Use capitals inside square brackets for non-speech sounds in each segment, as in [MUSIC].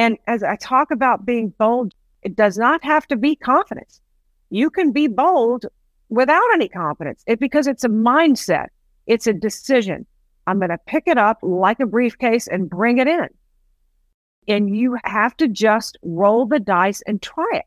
And as I talk about being bold, it does not have to be confidence. You can be bold without any confidence it, because it's a mindset, it's a decision. I'm going to pick it up like a briefcase and bring it in. And you have to just roll the dice and try it.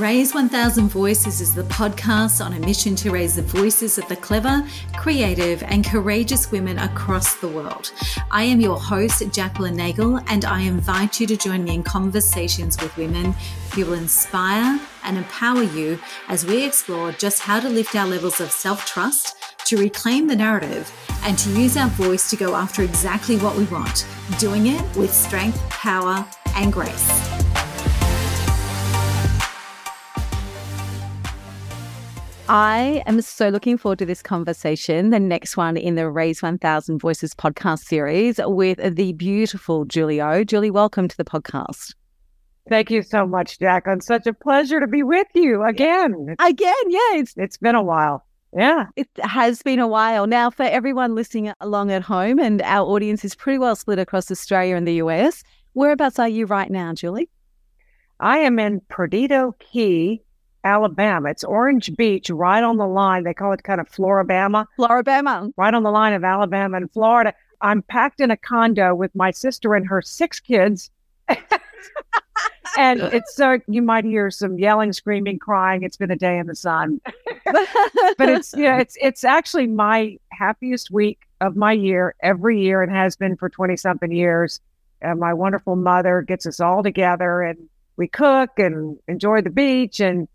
Raise 1000 Voices is the podcast on a mission to raise the voices of the clever, creative, and courageous women across the world. I am your host, Jacqueline Nagel, and I invite you to join me in conversations with women who will inspire and empower you as we explore just how to lift our levels of self trust, to reclaim the narrative, and to use our voice to go after exactly what we want, doing it with strength, power, and grace. I am so looking forward to this conversation, the next one in the Raise 1000 Voices podcast series with the beautiful Julie O. Julie, welcome to the podcast. Thank you so much, Jack. It's such a pleasure to be with you again. Again, yeah. It's, it's been a while. Yeah. It has been a while. Now, for everyone listening along at home, and our audience is pretty well split across Australia and the US, whereabouts are you right now, Julie? I am in Perdido Key, Alabama. It's Orange Beach, right on the line. They call it kind of Floribama. Floribama. Right on the line of Alabama and Florida. I'm packed in a condo with my sister and her six kids. and [LAUGHS] it's so you might hear some yelling, screaming, crying. It's been a day in the sun. [LAUGHS] but it's yeah, it's it's actually my happiest week of my year every year and has been for 20 something years. And my wonderful mother gets us all together and we cook and enjoy the beach and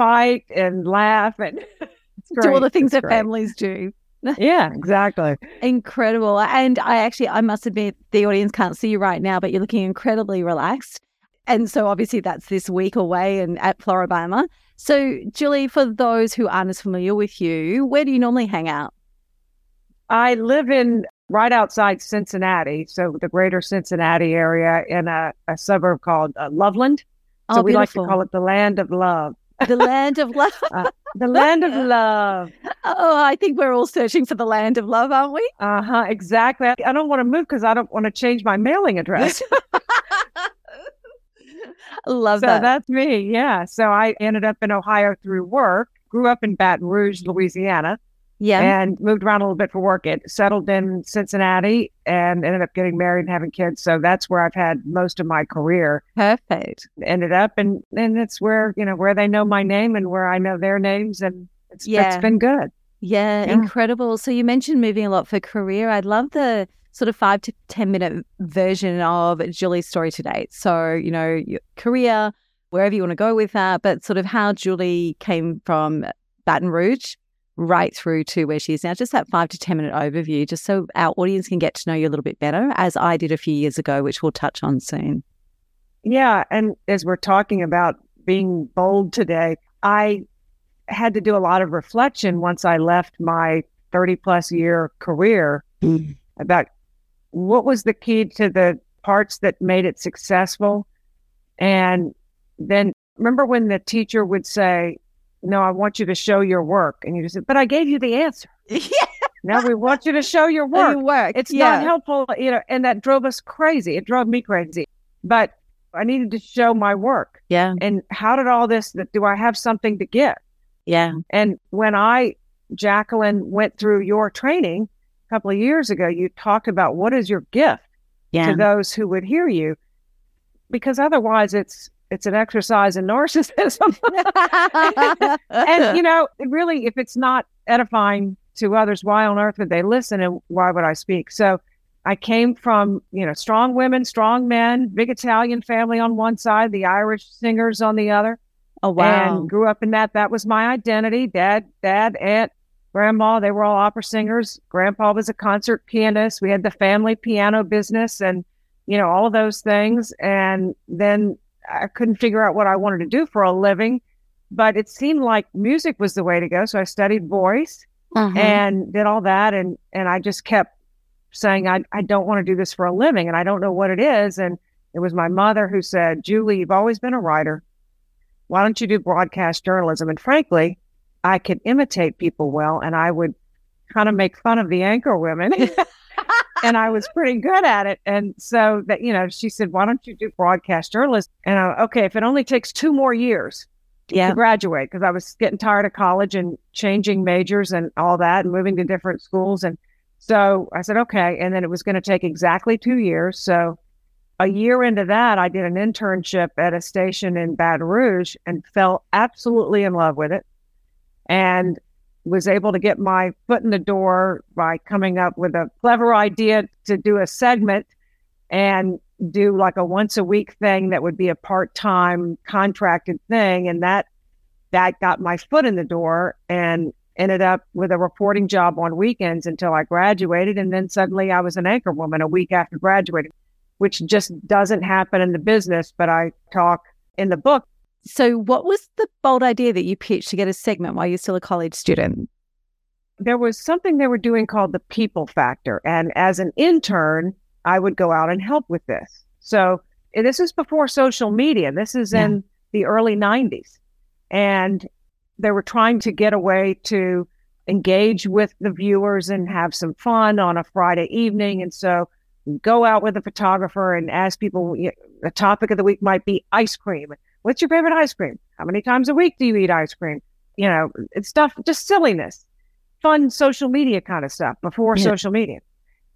fight and laugh and [LAUGHS] do all the things it's that great. families do. [LAUGHS] yeah, exactly. Incredible. And I actually, I must admit, the audience can't see you right now, but you're looking incredibly relaxed. And so obviously that's this week away and at Floribama. So, Julie, for those who aren't as familiar with you, where do you normally hang out? I live in right outside Cincinnati, so the greater Cincinnati area in a, a suburb called uh, Loveland. So oh, we like to call it the land of love the land of love. [LAUGHS] uh, the land of [LAUGHS] love. Oh, I think we're all searching for the land of love, aren't we? Uh huh. Exactly. I don't want to move because I don't want to change my mailing address. [LAUGHS] Love so that. that's me. Yeah. So I ended up in Ohio through work. Grew up in Baton Rouge, Louisiana. Yeah. And moved around a little bit for work. It settled in Cincinnati and ended up getting married and having kids. So that's where I've had most of my career. Perfect. Ended up and and it's where, you know, where they know my name and where I know their names and it's yeah. it's been good. Yeah, yeah, incredible. So you mentioned moving a lot for career. I'd love the sort of five to 10 minute version of Julie's story to date. So, you know, your career, wherever you want to go with that, but sort of how Julie came from Baton Rouge right through to where she is now. Just that five to 10 minute overview, just so our audience can get to know you a little bit better, as I did a few years ago, which we'll touch on soon. Yeah. And as we're talking about being bold today, I had to do a lot of reflection once I left my 30 plus year career mm. about what was the key to the parts that made it successful. And then remember when the teacher would say, no, I want you to show your work. And you just said, but I gave you the answer. [LAUGHS] Yeah. Now we want you to show your [LAUGHS] work. Your work. It's yeah. not helpful, you know, and that drove us crazy. It drove me crazy. But I needed to show my work. Yeah. And how did all this, do I have something to give? Yeah. And when I, Jacqueline, went through your training a couple of years ago, you talked about what is your gift yeah. to those who would hear you, because otherwise it's it's an exercise in narcissism. [LAUGHS] and you know, really, if it's not edifying to others, why on earth would they listen and why would I speak? So I came from, you know, strong women, strong men, big Italian family on one side, the Irish singers on the other. Oh wow. And grew up in that. That was my identity. Dad, dad, aunt, grandma, they were all opera singers. Grandpa was a concert pianist. We had the family piano business and you know, all of those things. And then I couldn't figure out what I wanted to do for a living, but it seemed like music was the way to go. So I studied voice uh-huh. and did all that. And, and I just kept saying, I, I don't want to do this for a living and I don't know what it is. And it was my mother who said, Julie, you've always been a writer. Why don't you do broadcast journalism? And frankly, I could imitate people well and I would kind of make fun of the anchor women. [LAUGHS] and I was pretty good at it. And so that, you know, she said, why don't you do broadcast journalism? And I, okay, if it only takes two more years yeah. to graduate, because I was getting tired of college and changing majors and all that and moving to different schools. And so I said, okay. And then it was going to take exactly two years. So a year into that, I did an internship at a station in Baton Rouge and fell absolutely in love with it. And was able to get my foot in the door by coming up with a clever idea to do a segment and do like a once a week thing that would be a part-time contracted thing. And that that got my foot in the door and ended up with a reporting job on weekends until I graduated. And then suddenly I was an anchor woman a week after graduating which just doesn't happen in the business but I talk in the book so, what was the bold idea that you pitched to get a segment while you're still a college student? There was something they were doing called the people factor. And as an intern, I would go out and help with this. So, this is before social media. This is yeah. in the early 90s. And they were trying to get a way to engage with the viewers and have some fun on a Friday evening. And so, go out with a photographer and ask people, the topic of the week might be ice cream What's your favorite ice cream? How many times a week do you eat ice cream? You know, it's stuff, just silliness, fun social media kind of stuff before yeah. social media.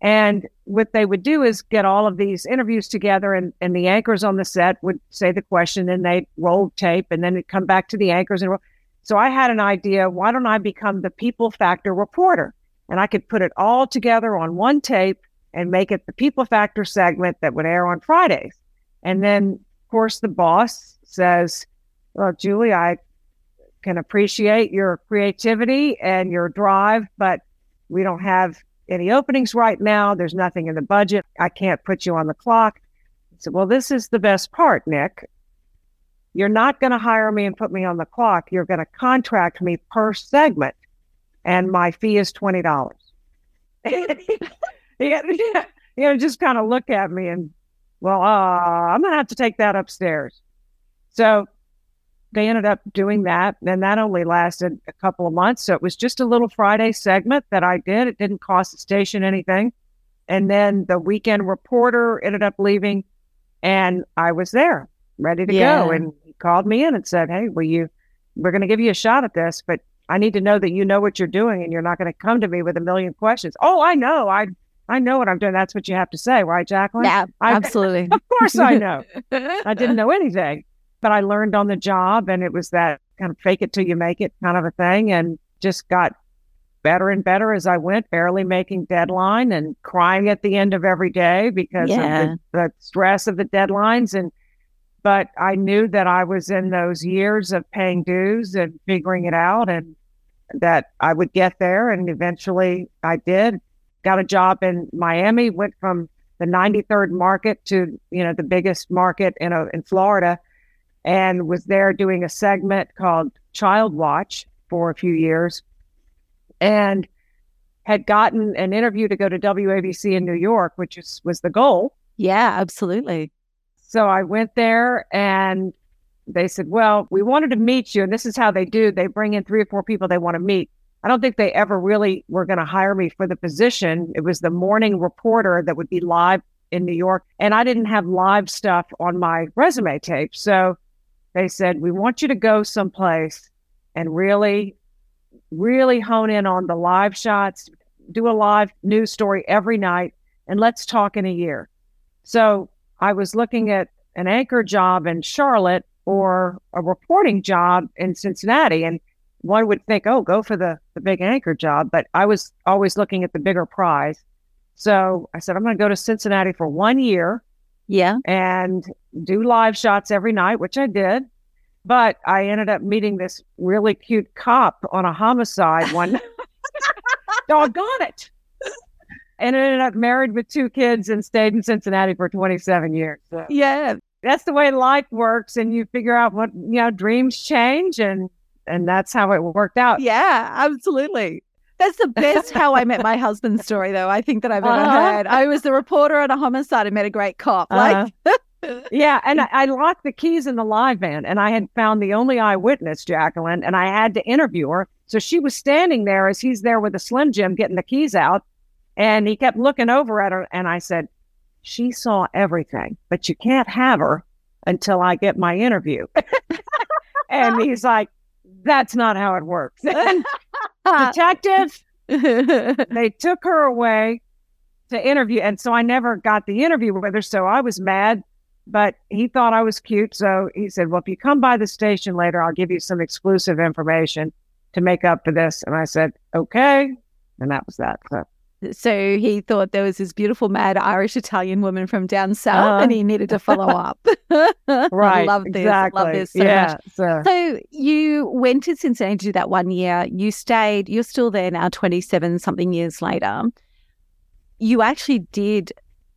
And what they would do is get all of these interviews together, and, and the anchors on the set would say the question, and they'd roll tape, and then it'd come back to the anchors. And so I had an idea why don't I become the people factor reporter? And I could put it all together on one tape and make it the people factor segment that would air on Fridays. And then, of course, the boss says, Well, Julie, I can appreciate your creativity and your drive, but we don't have any openings right now. There's nothing in the budget. I can't put you on the clock. I said, Well, this is the best part, Nick. You're not going to hire me and put me on the clock. You're going to contract me per segment, and my fee is $20. you [LAUGHS] know, just kind of look at me and, well, uh, I'm going to have to take that upstairs. So they ended up doing that. And that only lasted a couple of months. So it was just a little Friday segment that I did. It didn't cost the station anything. And then the weekend reporter ended up leaving and I was there ready to yeah. go. And he called me in and said, Hey, will you, we're going to give you a shot at this, but I need to know that you know what you're doing and you're not going to come to me with a million questions. Oh, I know. I, I know what I'm doing. That's what you have to say, right, Jacqueline? Yeah, absolutely. [LAUGHS] of course I know. [LAUGHS] I didn't know anything but I learned on the job and it was that kind of fake it till you make it kind of a thing and just got better and better as I went, barely making deadline and crying at the end of every day because yeah. of the, the stress of the deadlines. And, but I knew that I was in those years of paying dues and figuring it out and that I would get there. And eventually I did. Got a job in Miami, went from the 93rd market to, you know, the biggest market in, a, in Florida and was there doing a segment called Child Watch for a few years and had gotten an interview to go to WABC in New York, which is, was the goal. Yeah, absolutely. So I went there and they said, Well, we wanted to meet you. And this is how they do they bring in three or four people they want to meet. I don't think they ever really were going to hire me for the position. It was the morning reporter that would be live in New York. And I didn't have live stuff on my resume tape. So they said, We want you to go someplace and really, really hone in on the live shots, do a live news story every night, and let's talk in a year. So I was looking at an anchor job in Charlotte or a reporting job in Cincinnati. And one would think, oh, go for the, the big anchor job. But I was always looking at the bigger prize. So I said, I'm going to go to Cincinnati for one year yeah. And do live shots every night, which I did. But I ended up meeting this really cute cop on a homicide one. [LAUGHS] Doggone it. And ended up married with two kids and stayed in Cincinnati for 27 years. So yeah. That's the way life works. And you figure out what, you know, dreams change and and that's how it worked out. Yeah, absolutely. That's the best [LAUGHS] how I met my husband story, though, I think that I've ever uh-huh. heard. I was the reporter on a homicide and met a great cop. Uh-huh. Like, [LAUGHS] yeah. And I, I, locked the keys in the live van and I had found the only eyewitness, Jacqueline, and I had to interview her. So she was standing there as he's there with a Slim Jim getting the keys out. And he kept looking over at her. And I said, She saw everything, but you can't have her until I get my interview. [LAUGHS] and he's like, That's not how it works. Ah. Detective, [LAUGHS] they took her away to interview. And so I never got the interview with her. So I was mad, but he thought I was cute. So he said, Well, if you come by the station later, I'll give you some exclusive information to make up for this. And I said, Okay. And that was that. So. So he thought there was this beautiful, mad Irish Italian woman from down south, uh, and he needed to follow up. [LAUGHS] right. love this. Exactly. Love this so yeah, much. So. so you went to Cincinnati to do that one year. You stayed. You're still there now, 27 something years later. You actually did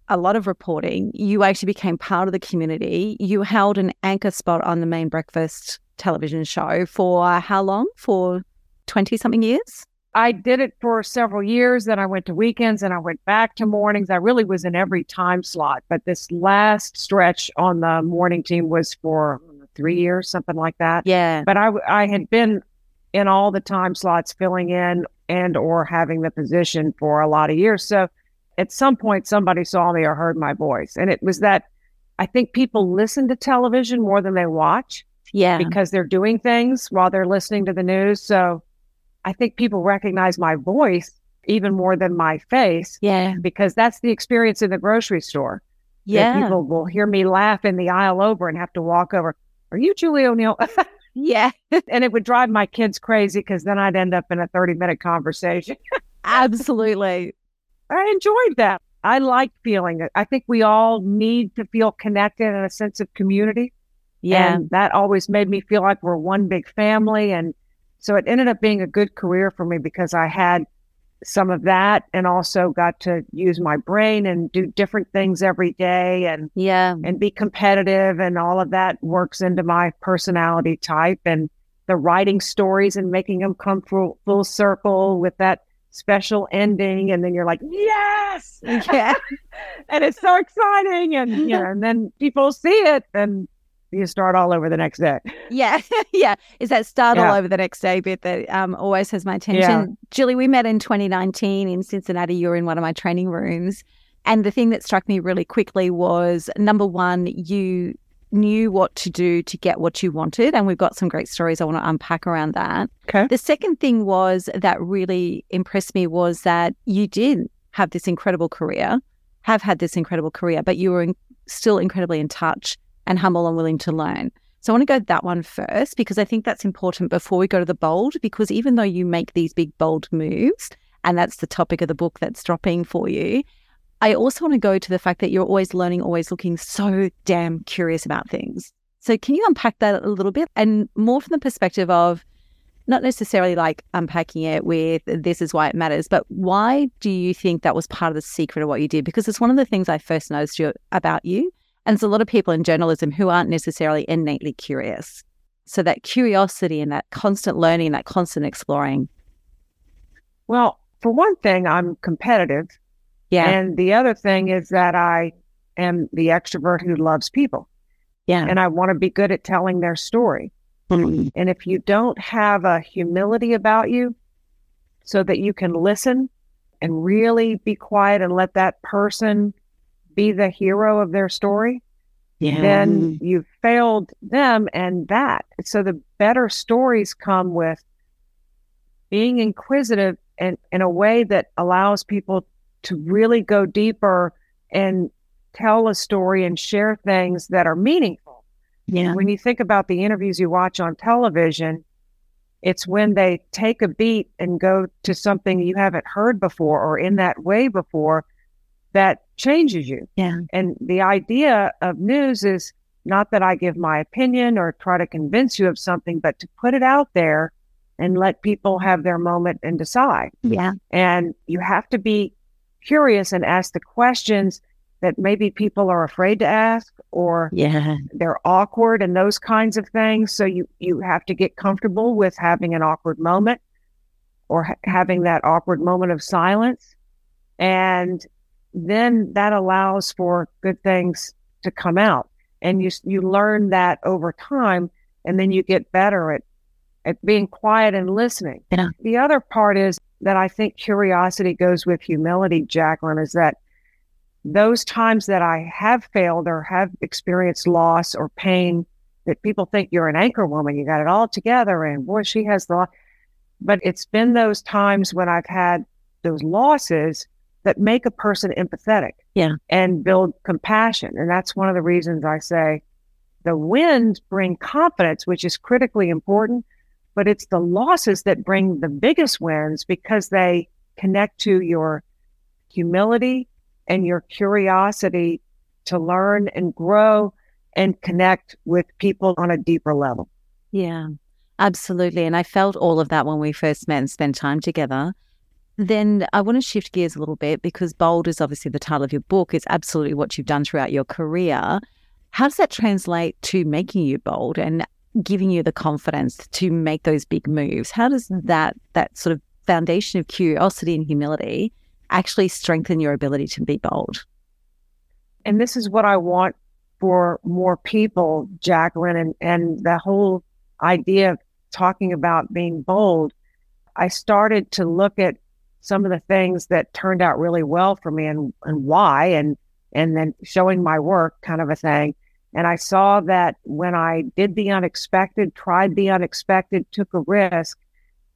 a lot of reporting. You actually became part of the community. You held an anchor spot on the main breakfast television show for how long? For 20 something years? I did it for several years. Then I went to weekends and I went back to mornings. I really was in every time slot. But this last stretch on the morning team was for three years, something like that. Yeah. But I, I had been in all the time slots filling in and or having the position for a lot of years. So at some point somebody saw me or heard my voice. And it was that I think people listen to television more than they watch. Yeah. Because they're doing things while they're listening to the news. So I think people recognize my voice even more than my face. Yeah. Because that's the experience in the grocery store. Yeah. People will hear me laugh in the aisle over and have to walk over. Are you Julie O'Neill? [LAUGHS] yeah. and it would drive my kids crazy because then I'd end up in a 30 minute conversation. [LAUGHS] Absolutely. I enjoyed that. I like feeling it. I think we all need to feel connected and a sense of community. Yeah. And that always made me feel like we're one big family. And so it ended up being a good career for me because I had some of that and also got to use my brain and do different things every day and yeah. and be competitive and all of that works into my personality type and the writing stories and making them come full, full circle with that special ending. And then you're like yes! [LAUGHS] Yeah. [LAUGHS] And it's so exciting and you know and then people see it and you start all over the next day. Yeah, [LAUGHS] yeah. Is that start Yeah. all over the next day bit that um, always has my attention? Yeah. Julie, we met in 2019 in Cincinnati. You were in one of my training rooms. And the thing that struck me really quickly was number one, you knew what to do to get what you wanted. And we've got some great stories I want to unpack around that. Okay. The second thing was that really impressed me was that you did have this incredible career, have had this incredible career, but you were in, still incredibly in touch and humble and willing to learn. So I want to go that one first because I think that's important before we go to the bold. Because even though you make these big, bold moves, and that's the topic of the book that's dropping for you, I also want to go to the fact that you're always learning, always looking so damn curious about things. So can you unpack that a little bit and more from the perspective of not necessarily like unpacking it with this is why it matters, but why do you think that was part of the secret of what you did? Because it's one of the things I first noticed you, about you. And there's a lot of people in journalism who aren't necessarily innately curious. So that curiosity and that constant learning, that constant exploring. Well, for one thing, I'm competitive. Yeah. And the other thing is that I am the extrovert who loves people yeah. and I want to be good at telling their story. Mm-hmm. And if you don't have a humility about you so that you can listen and really be quiet and let that person be the hero of their story, yeah. then you've failed them and that. So the better stories come with being inquisitive and in a way that allows people to really go deeper and tell a story and share things that are meaningful. yeah. When you think about the interviews you watch on television, it's when they take a beat and go to something you haven't heard before or in that way before that changes you. Yeah. And the idea of news is not that I give my opinion or try to convince you of something, but to put it out there and let people have their moment and decide. Yeah. And you have to be curious and ask the questions that maybe people are afraid to ask or Yeah. they're awkward and those kinds of things. So you you have to get comfortable with having an awkward moment or ha- having that awkward moment of silence, and then that allows for good things to come out. And you you learn that over time, and then you get better at at being quiet and listening. Yeah. The other part is that I think curiosity goes with humility, Jacqueline, is that those times that I have failed or have experienced loss or pain, that people think you're an anchor woman, you got it all together, and boy, she has the. But it's been those times when I've had those losses that make a person empathetic, yeah, and build compassion, and that's one of the reasons I say the wins bring confidence, which is critically important. But it's the losses that bring the biggest wins because they connect to your humility and your curiosity to learn and grow and connect with people on a deeper level. Yeah, absolutely. And I felt all of that when we first met and spent time together. Then I want to shift gears a little bit because bold is obviously the title of your book. It's absolutely what you've done throughout your career. How does that translate to making you bold and giving you the confidence to make those big moves? How does that that sort of foundation of curiosity and humility actually strengthen your ability to be bold. And this is what I want for more people, Jacqueline, and, and the whole idea of talking about being bold. I started to look at some of the things that turned out really well for me and, and why, and and then showing my work kind of a thing. And I saw that when I did the unexpected, tried the unexpected, took a risk,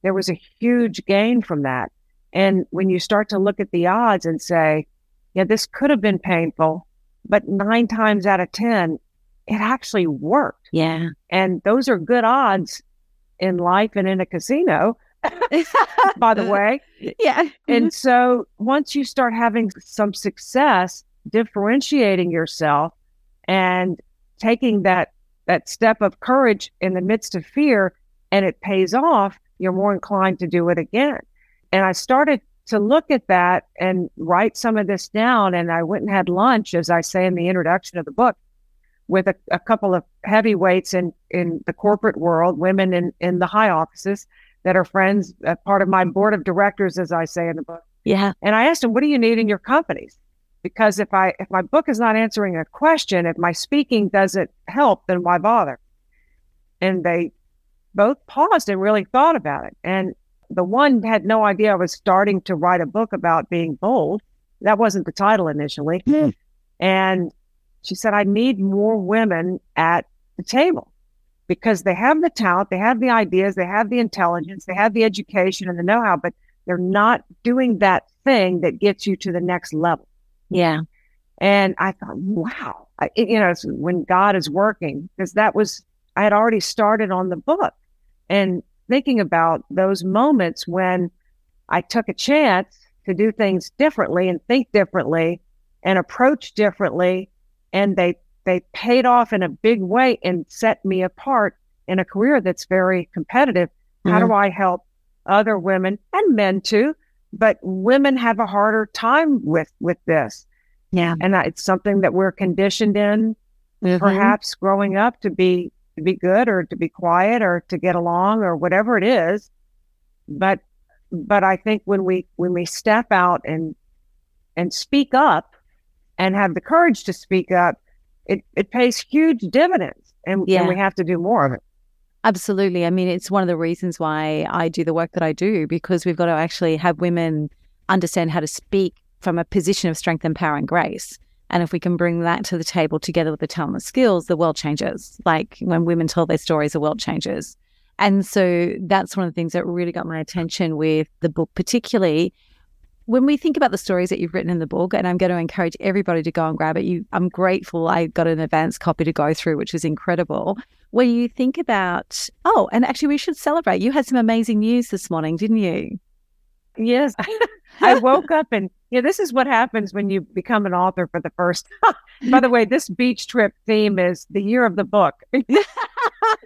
there was a huge gain from that. And when you start to look at the odds and say, yeah, this could have been painful, but nine times out of 10, it actually worked. Yeah. And those are good odds in life and in a casino, by the [LAUGHS] way. Yeah. And mm-hmm. so once you start having some success differentiating yourself and taking that that step of courage in the midst of fear and it pays off, you're more inclined to do it again. And I started to look at that and write some of this down. And I went and had lunch, as I say in the introduction of the book, with a, a couple of heavyweights in, in the corporate world, women in, in the high offices that are friends, uh, part of my board of directors, as I say in the book. Yeah. And I asked them, what do you need in your companies? Because if I if my book is not answering a question, if my speaking doesn't help, then why bother? And they both paused and really thought about it. And the one had no idea I was starting to write a book about being bold. That wasn't the title initially. Mm. And she said, I need more women at the table because they have the talent, they have the ideas, they have the intelligence, they have the education and the know how, but they're not doing that thing that gets you to the next level. Yeah. And I thought, wow, I, you know, when God is working, because that was, I had already started on the book. And thinking about those moments when I took a chance to do things differently and think differently and approach differently. And they, they paid off in a big way and set me apart in a career that's very competitive. Mm-hmm. How do mm-hmm. I help other women and men too? But women have a harder time with, with this. Yeah. And it's something that we're conditioned in, mm-hmm. perhaps growing up to be to be good or to be quiet or to get along or whatever it is. But but I think when we when we step out and and speak up and have the courage to speak up, it, it pays huge dividends and, yeah. and we have to do more of it. Absolutely. I mean, it's one of the reasons why I do the work that I do because we've got to actually have women understand how to speak from a position of strength and power and grace. And if we can bring that to the table together with the talent and skills, the world changes. Like when women tell their stories, the world changes. And so that's one of the things that really got my attention with the book, particularly when we think about the stories that you've written in the book, and I'm going to encourage everybody to go and grab it. You, I'm grateful I got an advance copy to go through, which is incredible. When you think about, oh, and actually, we should celebrate. You had some amazing news this morning, didn't you? Yes. [LAUGHS] I woke up and yeah, this is what happens when you become an author for the first time. [LAUGHS] By the way, this beach trip theme is the year of the book. [LAUGHS] they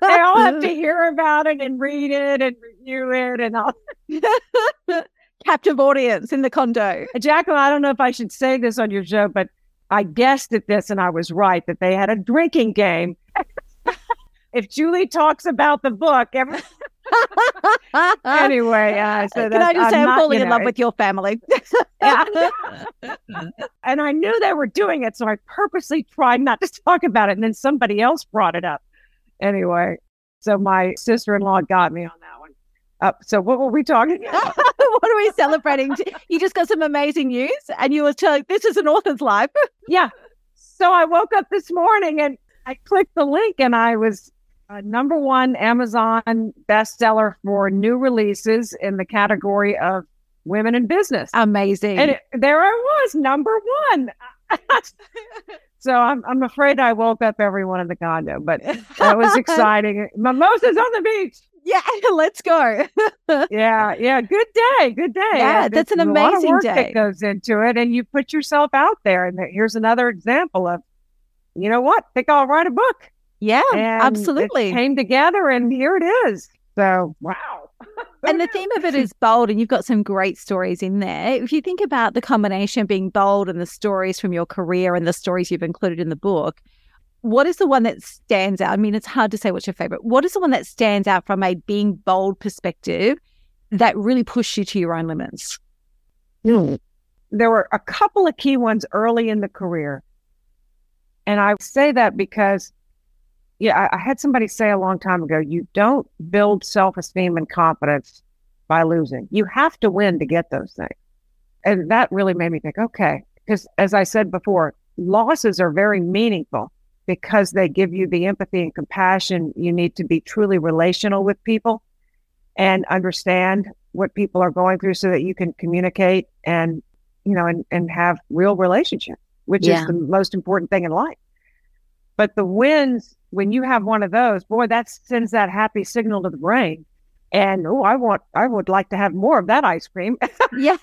all have to hear about it and read it and review it and all. Captive audience in the condo. Jacqueline, I don't know if I should say this on your show, but I guessed at this and I was right that they had a drinking game. [LAUGHS] if Julie talks about the book, every [LAUGHS] anyway, uh, so can I just say I'm, I'm falling in know, love with your family? [LAUGHS] and I knew they were doing it, so I purposely tried not to talk about it. And then somebody else brought it up. Anyway, so my sister-in-law got me on that one. Uh, so what were we talking about? [LAUGHS] what are we celebrating? You just got some amazing news and you were telling this is an author's life. [LAUGHS] yeah. So I woke up this morning and I clicked the link and I was uh, number one Amazon bestseller for new releases in the category of women in business. Amazing. And it, there I was, number one. [LAUGHS] so I'm I'm afraid I woke up everyone in the condo, but that was exciting. Mimosas on the beach. Yeah, [LAUGHS] let's go. [LAUGHS] yeah, yeah. Good day. Good day. Yeah, that's an amazing day. that goes into it, and you put yourself out there. And here's another example of, you know what? I think I'll write a book. Yeah, and absolutely. came together, and here it is. So, wow. [LAUGHS] and the theme of it is bold, and you've got some great stories in there. If you think about the combination of being bold and the stories from your career and the stories you've included in the book, what is the one that stands out? I mean, it's hard to say what's your favorite. What is the one that stands out from a being bold perspective that really pushed you to your own limits? Mm. There were a couple of key ones early in the career. And I say that because yeah, I, I had somebody say a long time ago, you don't build self esteem and confidence by losing. You have to win to get those things. And that really made me think, okay, because as I said before, losses are very meaningful because they give you the empathy and compassion you need to be truly relational with people and understand what people are going through so that you can communicate and you know and, and have real relationship which yeah. is the most important thing in life but the wins when you have one of those, boy, that sends that happy signal to the brain. And oh, I want, I would like to have more of that ice cream. [LAUGHS] yeah.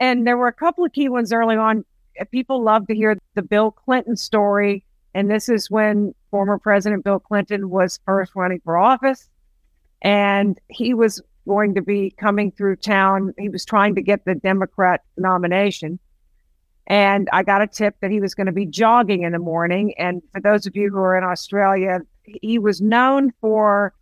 and there were a couple of key ones early on. People love to hear the Bill Clinton story. And this is when former President Bill Clinton was first running for office. And he was going to be coming through town. He was trying to get the Democrat nomination. And I got a tip that he was going to be jogging in the morning. And for those of you who are in Australia, he was known for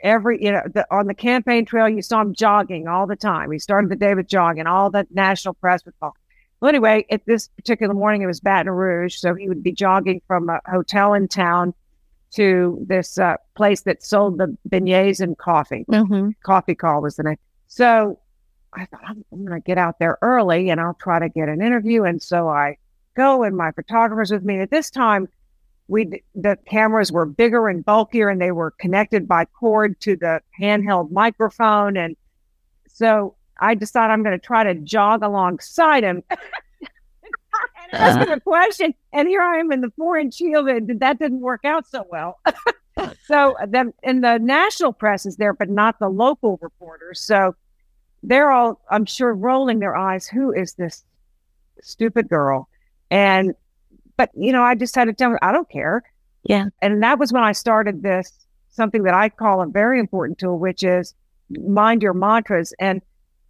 every, you know, the, on the campaign trail, you saw him jogging all the time. He started the day with jogging, all the national press would call. Well, anyway, at this particular morning, it was Baton Rouge. So he would be jogging from a hotel in town to this uh, place that sold the beignets and coffee. Mm-hmm. Coffee call was the name. So I thought I'm, I'm going to get out there early and I'll try to get an interview. And so I go, and my photographer's with me. At this time, we the cameras were bigger and bulkier, and they were connected by cord to the handheld microphone. And so I decided I'm going to try to jog alongside him. [LAUGHS] and ask him a question, and here I am in the foreign shield, and That that didn't work out so well. [LAUGHS] so then, and the national press is there, but not the local reporters. So they're all, I'm sure, rolling their eyes. Who is this stupid girl? And, but, you know, I just had to tell them, I don't care. Yeah. And that was when I started this, something that I call a very important tool, which is mind your mantras. And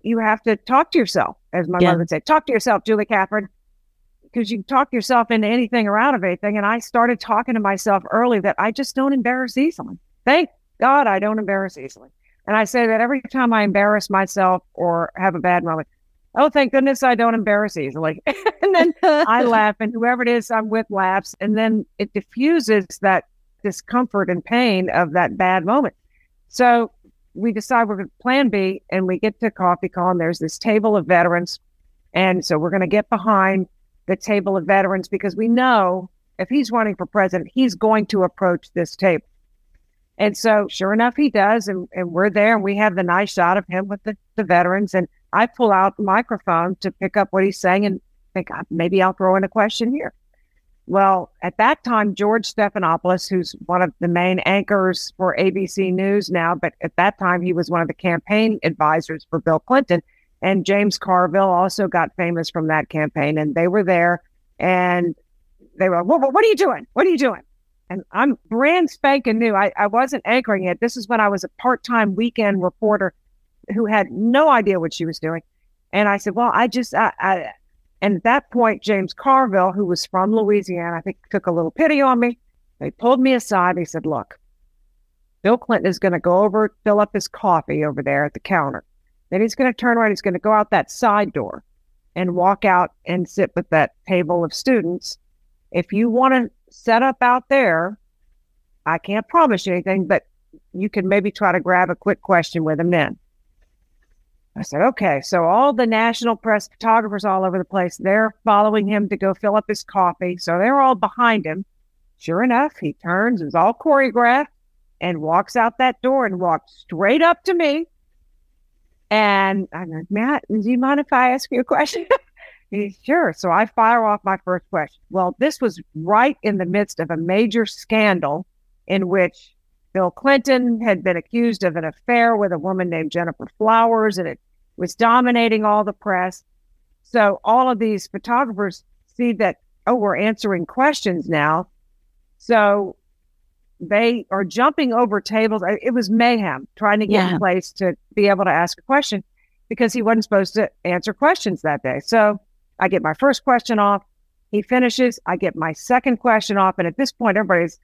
you have to talk to yourself, as my yeah. mother would say, talk to yourself, Julie Catherine, because you talk yourself into anything or out of anything. And I started talking to myself early that I just don't embarrass easily. Thank God I don't embarrass easily. And I say that every time I embarrass myself or have a bad moment, oh, thank goodness I don't embarrass easily. [LAUGHS] and then I [LAUGHS] laugh, and whoever it is I'm with laughs. And then it diffuses that discomfort and pain of that bad moment. So we decide we're going to plan B, and we get to Coffee Call. there's this table of veterans. And so we're going to get behind the table of veterans because we know if he's running for president, he's going to approach this table. And so, sure enough, he does. And, and we're there and we have the nice shot of him with the, the veterans. And I pull out the microphone to pick up what he's saying and think, maybe I'll throw in a question here. Well, at that time, George Stephanopoulos, who's one of the main anchors for ABC News now, but at that time, he was one of the campaign advisors for Bill Clinton. And James Carville also got famous from that campaign. And they were there and they were well, what are you doing? What are you doing? and I'm brand spanking new. I, I wasn't anchoring it. This is when I was a part time weekend reporter who had no idea what she was doing. And I said, Well, I just, I, I, and at that point, James Carville, who was from Louisiana, I think took a little pity on me. They pulled me aside. He said, Look, Bill Clinton is going to go over, fill up his coffee over there at the counter. Then he's going to turn around. He's going to go out that side door and walk out and sit with that table of students. If you want to set up out there. I can't promise you anything, but you can maybe try to grab a quick question with him then. I said, okay. So all the national press photographers all over the place, they're following him to go fill up his coffee. So they're all behind him. Sure enough, he turns, it's all choreographed, and walks out that door and walks straight up to me. And I'm like, Matt, do you mind if I ask you a question? [LAUGHS] He's sure. So I fire off my first question. Well, this was right in the midst of a major scandal in which Bill Clinton had been accused of an affair with a woman named Gennifer Flowers, and it was dominating all the press. So all of these photographers see that, oh, we're answering questions now. So they are jumping over tables. It was mayhem trying to get yeah. in place to be able to ask a question because he wasn't supposed to answer questions that day. So I get my first question off. He finishes. I get my second question off. And at this point, everybody's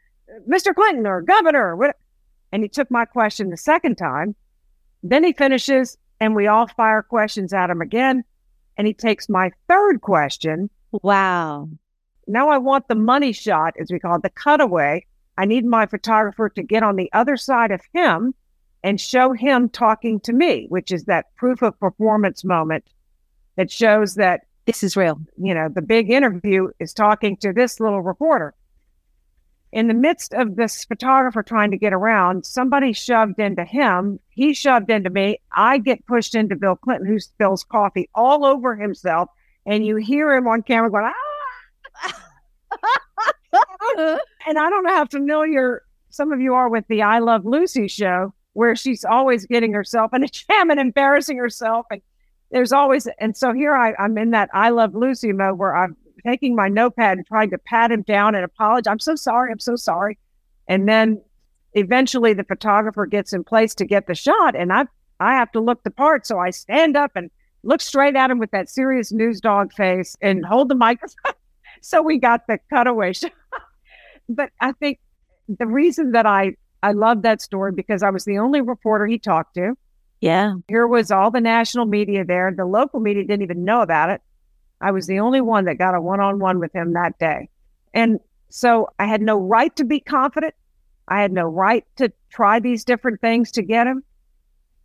Mr. Clinton or governor. What? And he took my question the second time. Then he finishes and we all fire questions at him again. And he takes my third question. Wow. Now I want the money shot, as we call it, the cutaway. I need my photographer to get on the other side of him and show him talking to me, which is that proof of performance moment that shows that this is real. You know, the big interview is talking to this little reporter. In the midst of this photographer trying to get around, somebody shoved into him. He shoved into me. I get pushed into Bill Clinton, who spills coffee all over himself. And you hear him on camera going, ah! [LAUGHS] and I don't know how familiar some of you are with the I Love Lucy show, where she's always getting herself in a jam and embarrassing herself. And there's always, and so here I, I'm in that I Love Lucy mode where I'm taking my notepad and trying to pat him down and apologize. I'm so sorry. I'm so sorry. And then eventually the photographer gets in place to get the shot and I I have to look the part. So I stand up and look straight at him with that serious news dog face and hold the microphone. [LAUGHS] so we got the cutaway [LAUGHS] shot. but I think the reason that I I love that story because I was the only reporter he talked to. Yeah. Here was all the national media there. The local media didn't even know about it. I was the only one that got a one on one with him that day. And so I had no right to be confident. I had no right to try these different things to get him.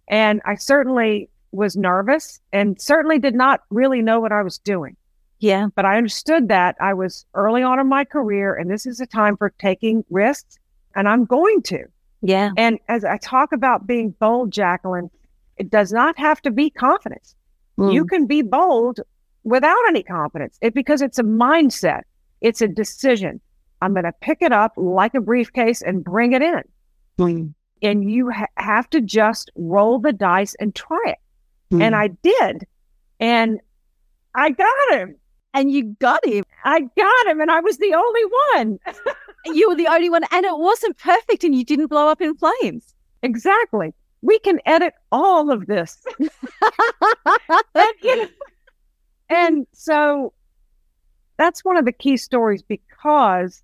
And I certainly was nervous and certainly did not really know what I was doing. Yeah. But I understood that I was early on in my career and this is a time for taking risks and I'm going to. Yeah. And as I talk about being bold, Jacqueline, it does not have to be confidence. Mm. You can be bold without any confidence it, because it's a mindset, it's a decision. I'm going to pick it up like a briefcase and bring it in. Mm. And you ha- have to just roll the dice and try it. Mm. And I did. And I got him. And you got him. I got him. And I was the only one. [LAUGHS] you were the only one. And it wasn't perfect. And you didn't blow up in flames. Exactly we can edit all of this. [LAUGHS] and, you know, and so that's one of the key stories because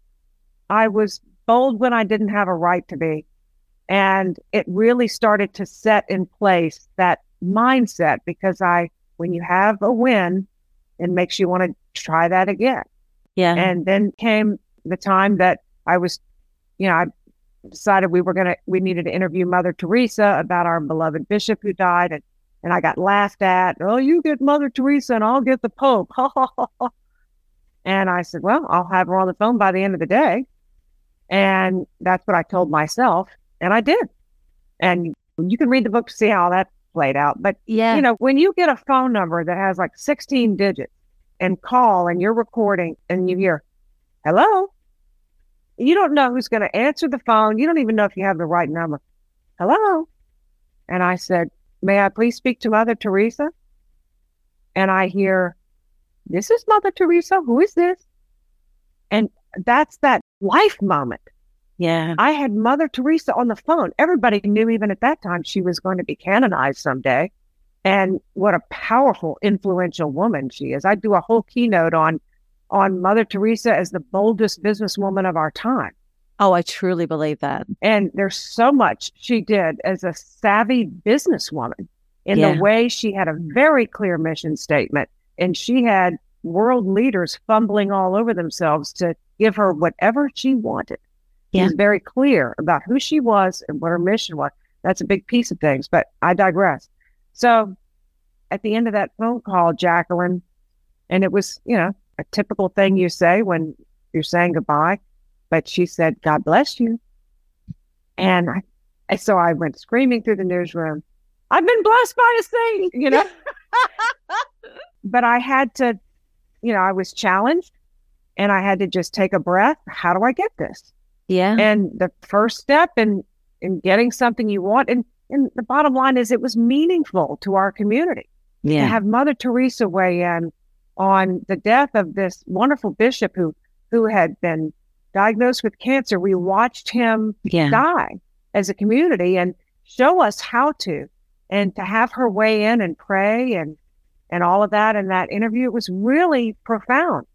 I was bold when I didn't have a right to be. And it really started to set in place that mindset because I, when you have a win, it makes you want to try that again. Yeah. And then came the time that I was, you know, I decided we were going to, we needed to interview Mother Teresa about our beloved bishop who died. And, and I got laughed at. Oh, you get Mother Teresa and I'll get the Pope. [LAUGHS] and I said, well, I'll have her on the phone by the end of the day. And that's what I told myself. And I did. And you can read the book to see how that played out. But, yeah, you know, when you get a phone number that has like 16 digits and call and you're recording and you hear, hello, you don't know who's going to answer the phone. You don't even know if you have the right number. Hello. And I said, May I please speak to Mother Teresa? And I hear, This is Mother Teresa. Who is this? And that's that life moment. Yeah. I had Mother Teresa on the phone. Everybody knew even at that time she was going to be canonized someday. And what a powerful, influential woman she is. I do a whole keynote on on Mother Teresa as the boldest businesswoman of our time. Oh, I truly believe that. And there's so much she did as a savvy businesswoman in yeah. the way she had a very clear mission statement. And she had world leaders fumbling all over themselves to give her whatever she wanted. Yeah. She was very clear about who she was and what her mission was. That's a big piece of things, but I digress. So at the end of that phone call, Jacqueline, and it was, you know, a typical thing you say when you're saying goodbye. But she said, God bless you. And I, so I went screaming through the newsroom. I've been blessed by a saint, you know. [LAUGHS] but I had to, you know, I was challenged and I had to just take a breath. How do I get this? Yeah. And the first step in in getting something you want, and and the bottom line is it was meaningful to our community yeah. to have Mother Teresa weigh in on the death of this wonderful bishop who who had been diagnosed with cancer. We watched him yeah. die as a community and show us how to, and to have her weigh in and pray and and all of that in that interview. It was really profound,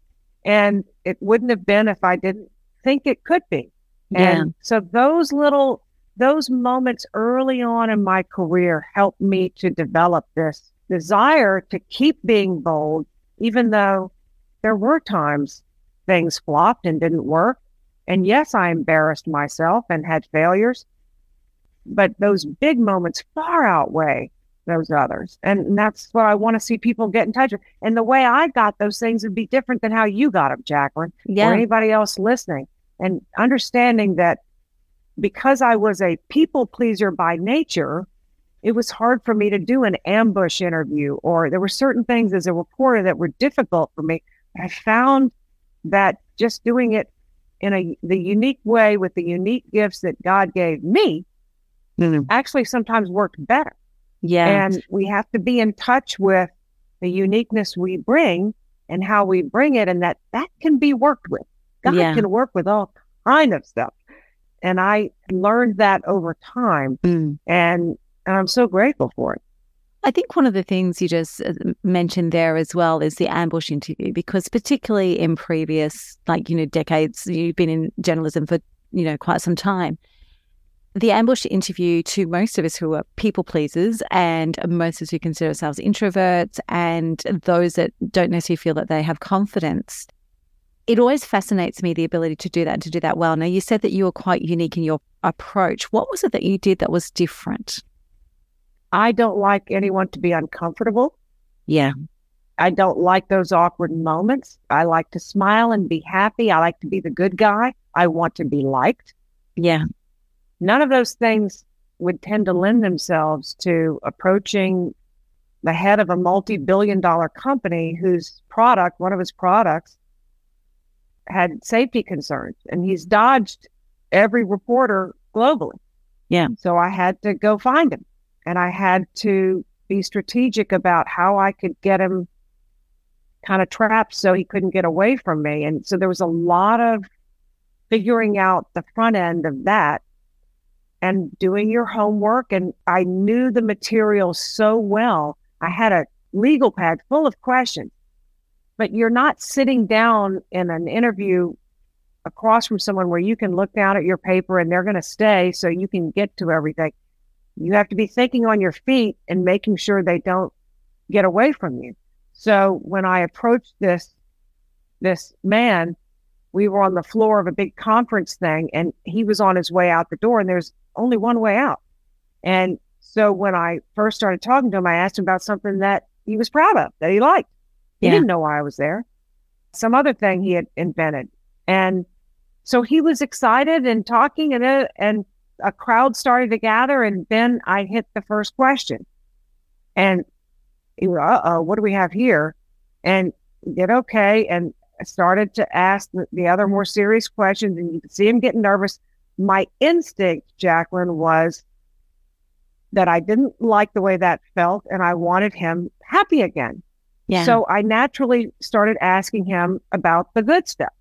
and it wouldn't have been if I didn't think it could be. Yeah. And so those little those moments early on in my career helped me to develop this desire to keep being bold, even though there were times things flopped and didn't work. And yes, I embarrassed myself and had failures, but those big moments far outweigh those others. And that's what I want to see people get in touch with. And the way I got those things would be different than how you got them, Jacqueline, Yeah. or anybody else listening. And understanding that because I was a people pleaser by nature, it was hard for me to do an ambush interview, or there were certain things as a reporter that were difficult for me. I found that just doing it in a the unique way with the unique gifts that God gave me Mm. actually sometimes worked better. Yeah. And we have to be in touch with the uniqueness we bring and how we bring it, and that that can be worked with. God Yeah. can work with all kind of stuff, and I learned that over time, Mm. and and I'm so grateful for it. I think one of the things you just uh, mentioned there as well is the ambush interview, because particularly in previous, like, you know, decades, you've been in journalism for, you know, quite some time. The ambush interview to most of us who are people pleasers and most of us who consider ourselves introverts and those that don't necessarily feel that they have confidence. It always fascinates me the ability to do that and to do that well. Now, you said that you were quite unique in your approach. What was it that you did that was different? I don't like anyone to be uncomfortable. Yeah. I don't like those awkward moments. I like to smile and be happy. I like to be the good guy. I want to be liked. Yeah. None of those things would tend to lend themselves to approaching the head of a multi billion dollar company whose product, one of his products, had safety concerns. And he's dodged every reporter globally. Yeah. So I had to go find him and I had to be strategic about how I could get him kind of trapped so he couldn't get away from me. And so there was a lot of figuring out the front end of that and doing your homework. And I knew the material so well. I had a legal pad full of questions, but you're not sitting down in an interview across from someone where you can look down at your paper and they're going to stay so you can get to everything. You have to be thinking on your feet and making sure they don't get away from you. So when I approached this this man, we were on the floor of a big conference thing and he was on his way out the door and there's only one way out. And so when I first started talking to him, I asked him about something that he was proud of, that he liked. He Yeah. didn't know why I was there. Some other thing he had invented. And so he was excited and talking and uh, and a crowd started to gather and then I hit the first question. And he was, uh oh, what do we have here? And did okay. And started to ask the, the other more serious questions and you could see him getting nervous. My instinct, Jacqueline, was that I didn't like the way that felt and I wanted him happy again. Yeah. So I naturally started asking him about the good stuff.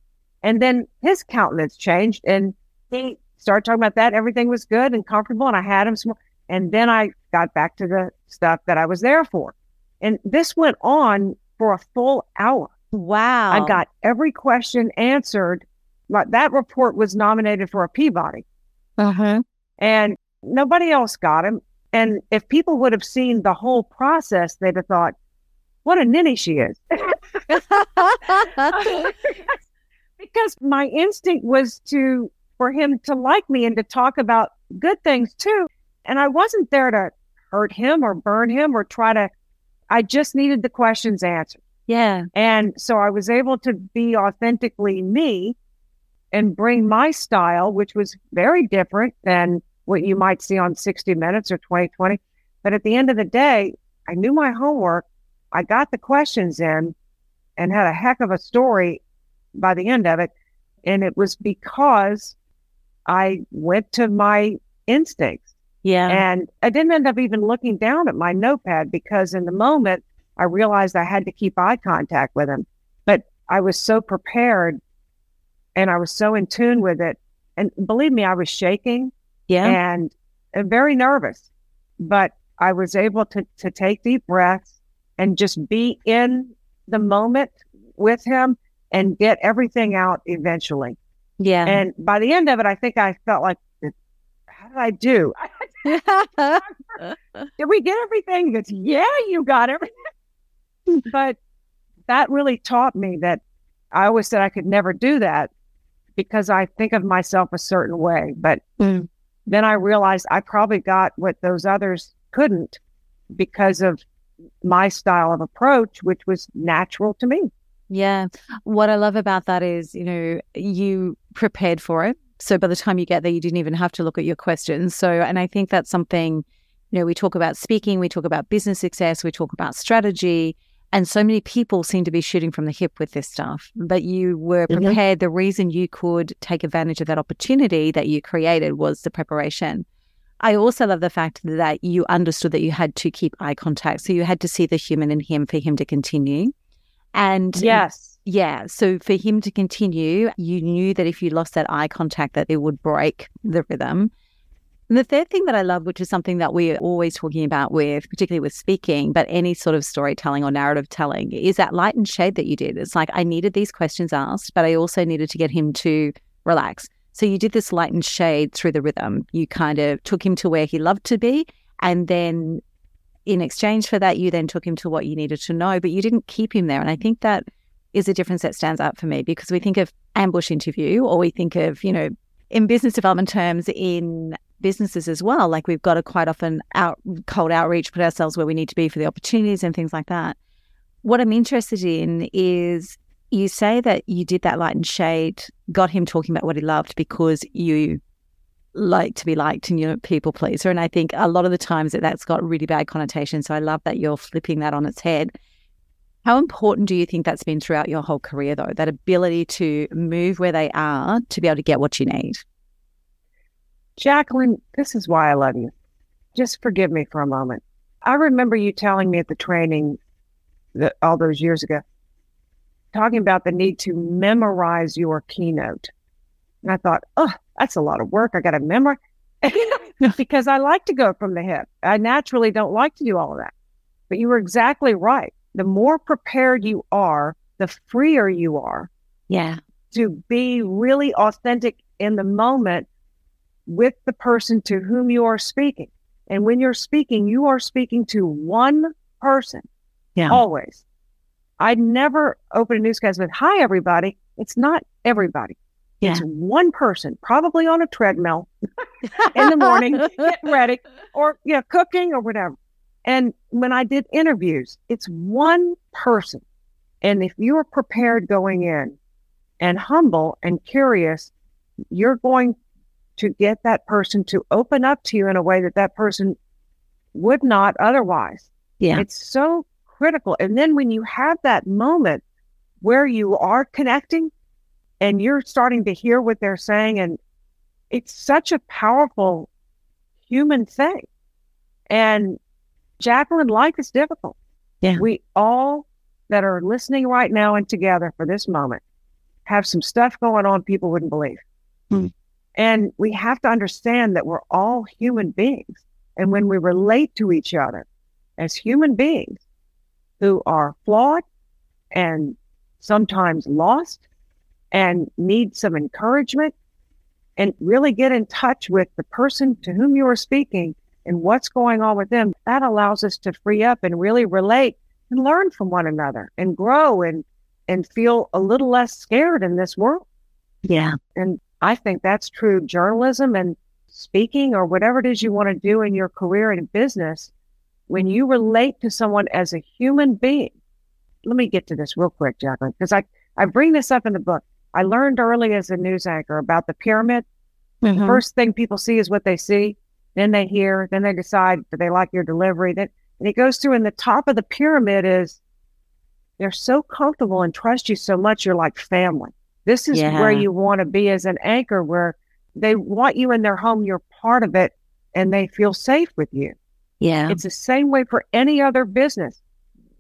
And then his countenance changed and he started talking about that. Everything was good and comfortable. And I had him some And then I got back to the stuff that I was there for. And this went on for a full hour. wow. I got every question answered. Like that report was nominated for a Peabody uh-huh. and nobody else got him. And if people would have seen the whole process, they'd have thought, what a ninny she is. [LAUGHS] [LAUGHS] because my instinct was to for him to like me and to talk about good things too. And I wasn't there to hurt him or burn him or try to I just needed the questions answered. Yeah. And so I was able to be authentically me and bring my style, which was very different than what you might see on 60 Minutes or 2020. But at the end of the day, I knew my homework. I got the questions in and had a heck of a story by the end of it. And it was because I went to my instincts. Yeah. And I didn't end up even looking down at my notepad because in the moment I realized I had to keep eye contact with him. But I was so prepared and I was so in tune with it. And believe me, I was shaking yeah. and, and very nervous, but I was able to, to take deep breaths and just be in the moment with him and get everything out eventually. Yeah. And by the end of it, I think I felt like, how did I do? [LAUGHS] did we get everything? Goes, yeah, you got everything. [LAUGHS] but that really taught me that I always said I could never do that because I think of myself a certain way. But mm. then I realized I probably got what those others couldn't because of my style of approach, which was natural to me. Yeah. What I love about that is, you know, you prepared for it. So by the time you get there, you didn't even have to look at your questions. So, and I think that's something, you know, we talk about speaking, we talk about business success, we talk about strategy. And so many people seem to be shooting from the hip with this stuff, but you were Mhm. prepared. The reason you could take advantage of that opportunity that you created was the preparation. I also love the fact that you understood that you had to keep eye contact. So you had to see the human in him for him to continue. And Yes. yeah. So for him to continue, you knew that if you lost that eye contact, that it would break the rhythm. And the third thing that I love, which is something that we're always talking about with, particularly with speaking, but any sort of storytelling or narrative telling, is that light and shade that you did. It's like I needed these questions asked, but I also needed to get him to relax. So you did this light and shade through the rhythm. You kind of took him to where he loved to be. And then in exchange for that, you then took him to what you needed to know, but you didn't keep him there. And I think that is a difference that stands out for me because we think of ambush interview or we think of, you know, in business development terms, in businesses as well. Like we've got to quite often out cold outreach, put ourselves where we need to be for the opportunities and things like that. What I'm interested in is you say that you did that light and shade, got him talking about what he loved because you like to be liked and you're a people pleaser. And I think a lot of the times that that's got really bad connotation. So I love that you're flipping that on its head. How important do you think that's been throughout your whole career, though? That ability to move where they are to be able to get what you need? Jacqueline, this is why I love you. Just forgive me for a moment. I remember you telling me at the training that all those years ago, talking about the need to memorize your keynote. And I thought, oh, that's a lot of work. I got to memorize because I like to go from the hip. I naturally don't like to do all of that. But you were exactly right. The more prepared you are, the freer you are Yeah. to be really authentic in the moment with the person to whom you are speaking. And when you're speaking, you are speaking to one person Yeah. always. I'd never open a newscast with, hi, everybody. It's not everybody. It's one person, probably on a treadmill [LAUGHS] in the morning, getting ready, or you know, cooking or whatever. And when I did interviews, it's one person. And if you are prepared going in and humble and curious, you're going to get that person to open up to you in a way that that person would not otherwise. Yeah. It's so critical. And then when you have that moment where you are connecting and you're starting to hear what they're saying, and it's such a powerful human thing. And Jacqueline, life is difficult. Yeah. We all that are listening right now and together for this moment have some stuff going on people wouldn't believe. Hmm. And we have to understand that we're all human beings. And when we relate to each other as human beings who are flawed and sometimes lost and need some encouragement and really get in touch with the person to whom you are speaking and what's going on with them, that allows us to free up and really relate and learn from one another and grow and and feel a little less scared in this world. Yeah. And I think that's true journalism and speaking or whatever it is you want to do in your career and business. when you relate to someone as a human being, let me get to this real quick, Jacqueline, because I, I bring this up in the book. I learned early as a news anchor about the pyramid. Mhm. The first thing people see is what they see. Then they hear, then they decide that they like your delivery. Then and it goes through and the top of the pyramid is they're so comfortable and trust you so much, you're like family. This is where you want to be as an anchor where they want you in their home, you're part of it, and they feel safe with you. yeah. It's the same way for any other business.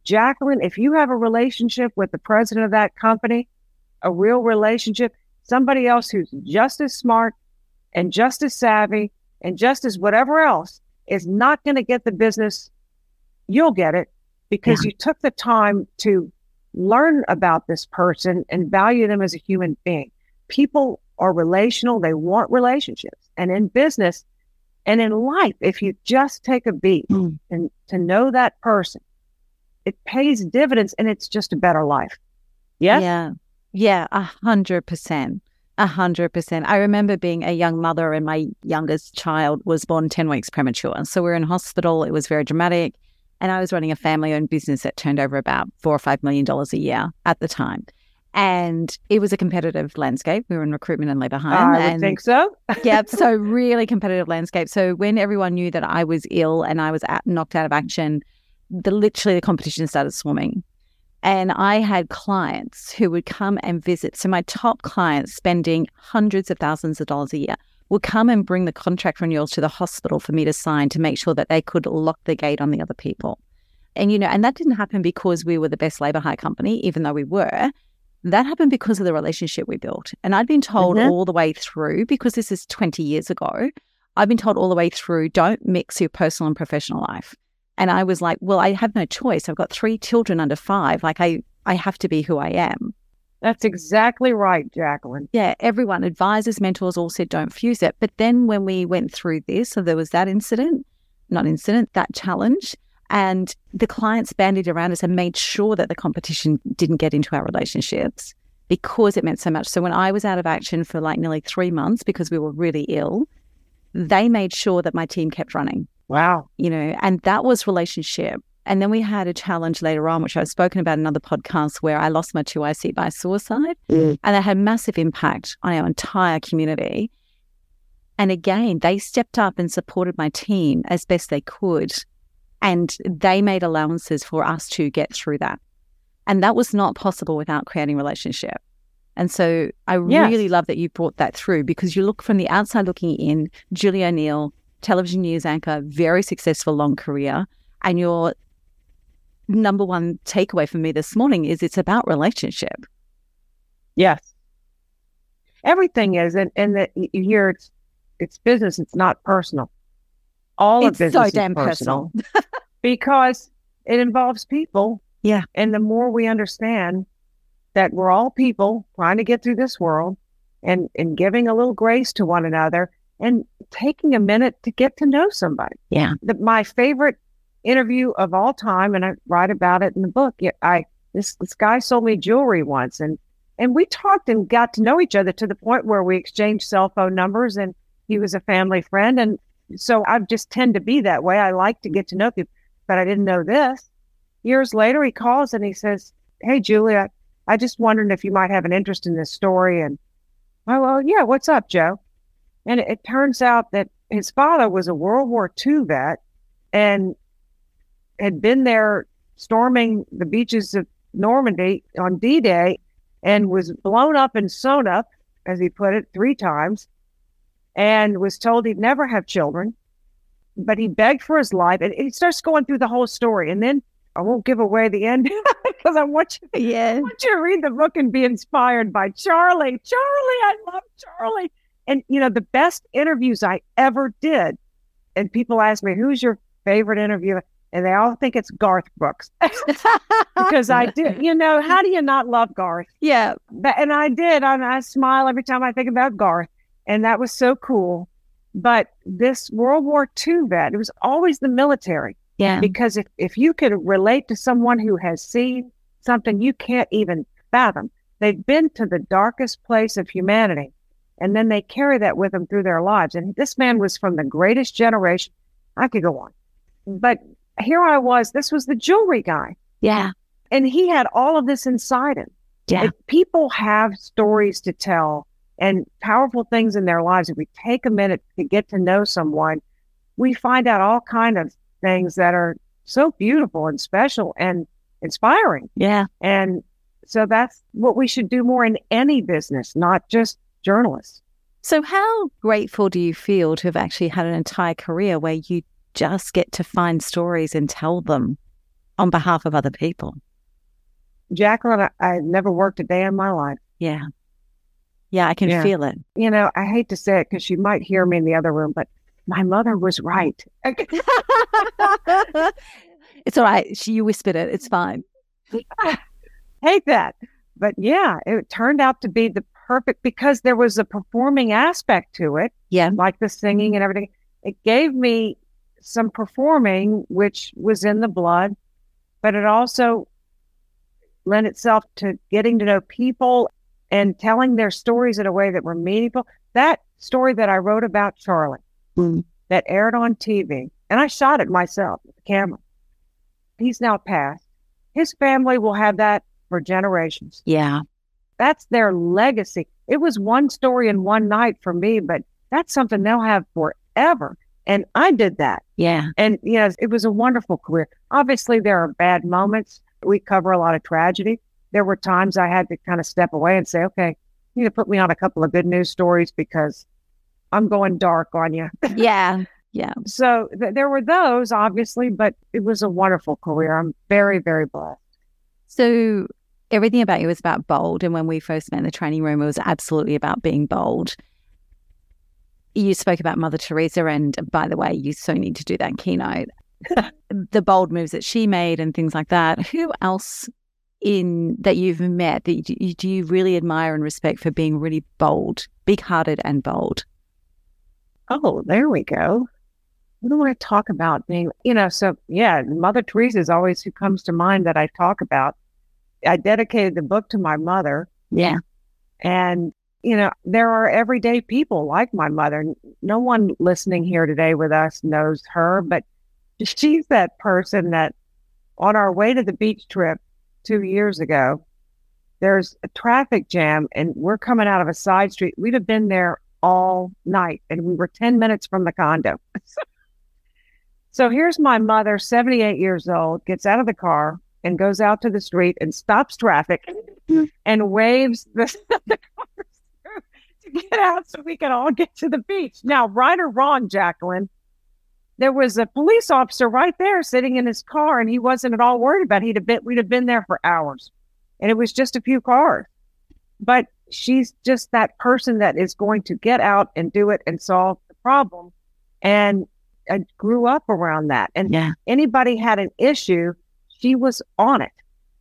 Jacqueline, if you have a relationship with the president of that company, a real relationship, somebody else who's just as smart and just as savvy and just as whatever else is not going to get the business, you'll get it because you took the time to learn about this person and value them as a human being. People are relational, they want relationships. And in business and in life, if you just take a beat Mm. and to know that person, it pays dividends and it's just a better life. Yes? Yeah. Yeah. A hundred percent. A hundred percent. I remember being a young mother and my youngest child was born 10 weeks premature. So we are in hospital. It was very dramatic. And I was running a family owned business that turned over about four or five million dollars a year at the time. And it was a competitive landscape. We were in recruitment and labor hire. I and think so. yeah, [LAUGHS] so really competitive landscape. So when everyone knew that I was ill and I was out, knocked out of action, the literally the competition started swarming. And I had clients who would come and visit. So my top clients spending hundreds of thousands of dollars a year would come and bring the contract renewals to the hospital for me to sign to make sure that they could lock the gate on the other people. And you know, and that didn't happen because we were the best labor hire company, even though we were. That happened because of the relationship we built. And I'd been told Mhm. all the way through, because this is 20 years ago, I've been told all the way through, don't mix your personal and professional life. And I was like, well, I have no choice. I've got three children under five. Like I, I have to be who I am. That's exactly right, Jacqueline. Yeah, everyone, advisors, mentors all said don't fuse it. But then when we went through this, so there was that incident, not incident, that challenge, and the clients banded around us and made sure that the competition didn't get into our relationships because it meant so much. So when I was out of action for like nearly three months because we were really ill, they made sure that my team kept running Wow. you know, and that was relationship. And then we had a challenge later on, which I've spoken about in another podcast, where I lost my two IC by suicide, Mm. and that had massive impact on our entire community. And again, they stepped up and supported my team as best they could, and they made allowances for us to get through that. And that was not possible without creating relationship. And so I Yes. really love that you brought that through because you look from the outside looking in, Julie O'Neill, television news anchor, very successful long career. And your number one takeaway for me this morning is it's about relationship. Yes. Everything is, and, and that you hear it's it's business, it's not personal. All of It's of so business damn is personal [LAUGHS] because it involves people. Yeah. And the more we understand that we're all people trying to get through this world and, and giving a little grace to one another and taking a minute to get to know somebody. Yeah. The, my favorite interview of all time, and I write about it in the book. yeah, I this this guy sold me jewelry once, and and we talked and got to know each other to the point where we exchanged cell phone numbers, and he was a family friend, and so I just tend to be that way. I like to get to know people, but I didn't know this. Years later, he calls and he says, "Hey, Julia, I just wondered if you might have an interest in this story." And oh, well, yeah, what's up, Joe? And it, it turns out that his father was a World War II vet and had been there storming the beaches of Normandy on D Day and was blown up and sewn up, as he put it, three times, and was told he'd never have children. But he begged for his life, and he starts going through the whole story. And then I won't give away the end [LAUGHS] because I want you, Yeah. I want you to read the book and be inspired by Charlie. Charlie, I love Charlie. And you know, the best interviews I ever did, and people ask me, "Who's your favorite interview?" And they all think it's Garth Brooks [LAUGHS] because I did. You know, how do you not love Garth? [LAUGHS] yeah. But, and I did. And I smile every time I think about Garth. And that was so cool. But this World War II vet, it was always the military. Yeah. Because if, if you could relate to someone who has seen something you can't even fathom, they've been to the darkest place of humanity. And then they carry that with them through their lives. And this man was from the greatest generation. I could go on. But here I was. This was the jewelry guy. Yeah. And he had all of this inside him. Yeah. If people have stories to tell and powerful things in their lives, if we take a minute to get to know someone, we find out all kind of things that are so beautiful and special and inspiring. Yeah. And so that's what we should do more in any business, not just journalists. So, how grateful do you feel to have actually had an entire career where you just get to find stories and tell them on behalf of other people? Jacqueline, I, I never worked a day in my life. Yeah. Yeah, I can Yeah. feel it. You know, I hate to say it because she might hear me in the other room, but my mother was right. [LAUGHS] [LAUGHS] it's all right. She, you whispered it. It's fine. [LAUGHS] hate that. But yeah, it turned out to be the perfect because there was a performing aspect to it, Yeah. like the singing and everything. It gave me some performing, which was in the blood, but it also lent itself to getting to know people and telling their stories in a way that were meaningful. That story that I wrote about Charlie Mm. that aired on TV, and I shot it myself with the camera. He's now passed. His family will have that for generations. Yeah. That's their legacy. It was one story in one night for me, but that's something they'll have forever. And I did that. Yeah. And, yes, it was a wonderful career. Obviously, there are bad moments. We cover a lot of tragedy. There were times I had to kind of step away and say, okay, you need to put me on a couple of good news stories because I'm going dark on you. [LAUGHS] Yeah. Yeah. So th- there were those, obviously, but it was a wonderful career. I'm very, very blessed. So everything about you is about bold. And when we first met in the training room, it was absolutely about being bold. You spoke about Mother Teresa, and by the way, you so need to do that keynote. [LAUGHS] the bold moves that she made and things like that. Who else in that you've met that you, do you really admire and respect for being really bold, big-hearted, and bold? Oh, there we go. What do I talk about being, you know, so yeah, Mother Teresa is always who comes to mind that I talk about. I dedicated the book to my mother Yeah, and, you know, there are everyday people like my mother. No one listening here today with us knows her, but she's that person that on our way to the beach trip two years ago, there's a traffic jam and we're coming out of a side street. We'd have been there all night and we were 10 minutes from the condo. [LAUGHS] so here's my mother, 78 years old, gets out of the car and goes out to the street and stops traffic and waves the, [LAUGHS] the cars through to get out so we can all get to the beach. Now, right or wrong, Jacqueline, there was a police officer right there sitting in his car and he wasn't at all worried about it. He'd have been, we'd have been there for hours and it was just a few cars. But she's just that person that is going to get out and do it and solve the problem. And I grew up around that. And yeah, anybody had an issue, she was on it.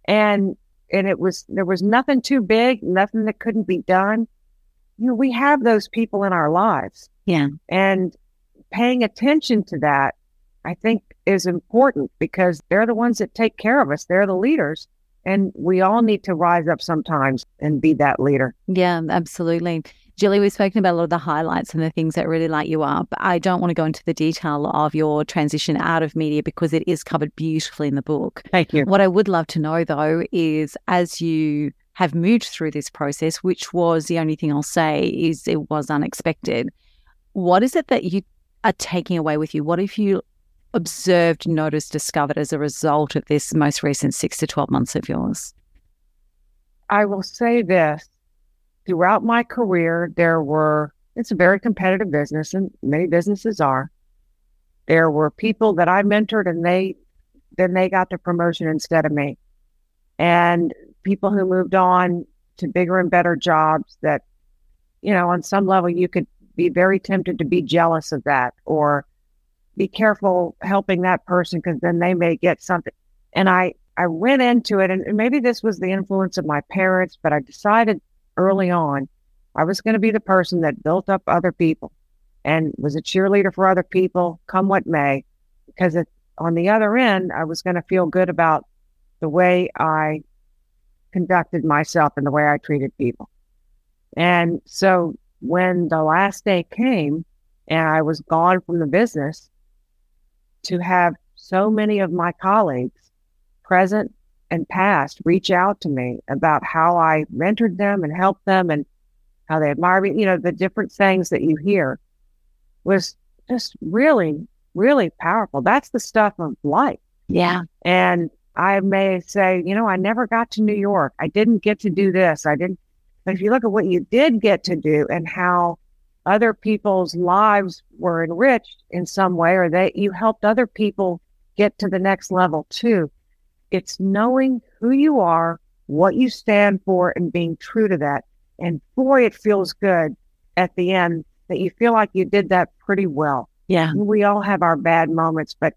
And and it was there was nothing too big, nothing that couldn't be done. You know, we have those people in our lives. yeah, And paying attention to that, I think, is important because they're the ones that take care of us. They're the leaders. And we all need to rise up sometimes and be that leader. yeah, absolutely. Julie, we've spoken about a lot of the highlights and the things that really light you up. I don't want to go into the detail of your transition out of media because it is covered beautifully in the book. Thank you. What I would love to know, though, is as you have moved through this process, which was the only thing I'll say is it was unexpected. What is it that you are taking away with you? What have you observed, noticed, discovered as a result of this most recent six to 12 months of yours? I will say this throughout my career, there were, it's a very competitive business, and many businesses are. There were people that I mentored, and they then they got the promotion instead of me. And people who moved on to bigger and better jobs that, you know, on some level, you could be very tempted to be jealous of that or be careful helping that person because then they may get something. And I, I went into it, and maybe this was the influence of my parents, but I decided early on I was going to be the person that built up other people and was a cheerleader for other people, come what may, because it, on the other end, I was going to feel good about the way I conducted myself and the way I treated people. And so when the last day came and I was gone from the business, to have so many of my colleagues, present and past, reach out to me about how I mentored them and helped them and how they admire me. You know, the different things that you hear was just really, really powerful. That's the stuff of life. Yeah. And I may say, you know, I never got to New York. I didn't get to do this. I didn't. But if you look at what you did get to do and how other people's lives were enriched in some way, or that you helped other people get to the next level too, it's knowing who you are, what you stand for, and being true to that. And boy, it feels good at the end that you feel like you did that pretty well. Yeah. We all have our bad moments, but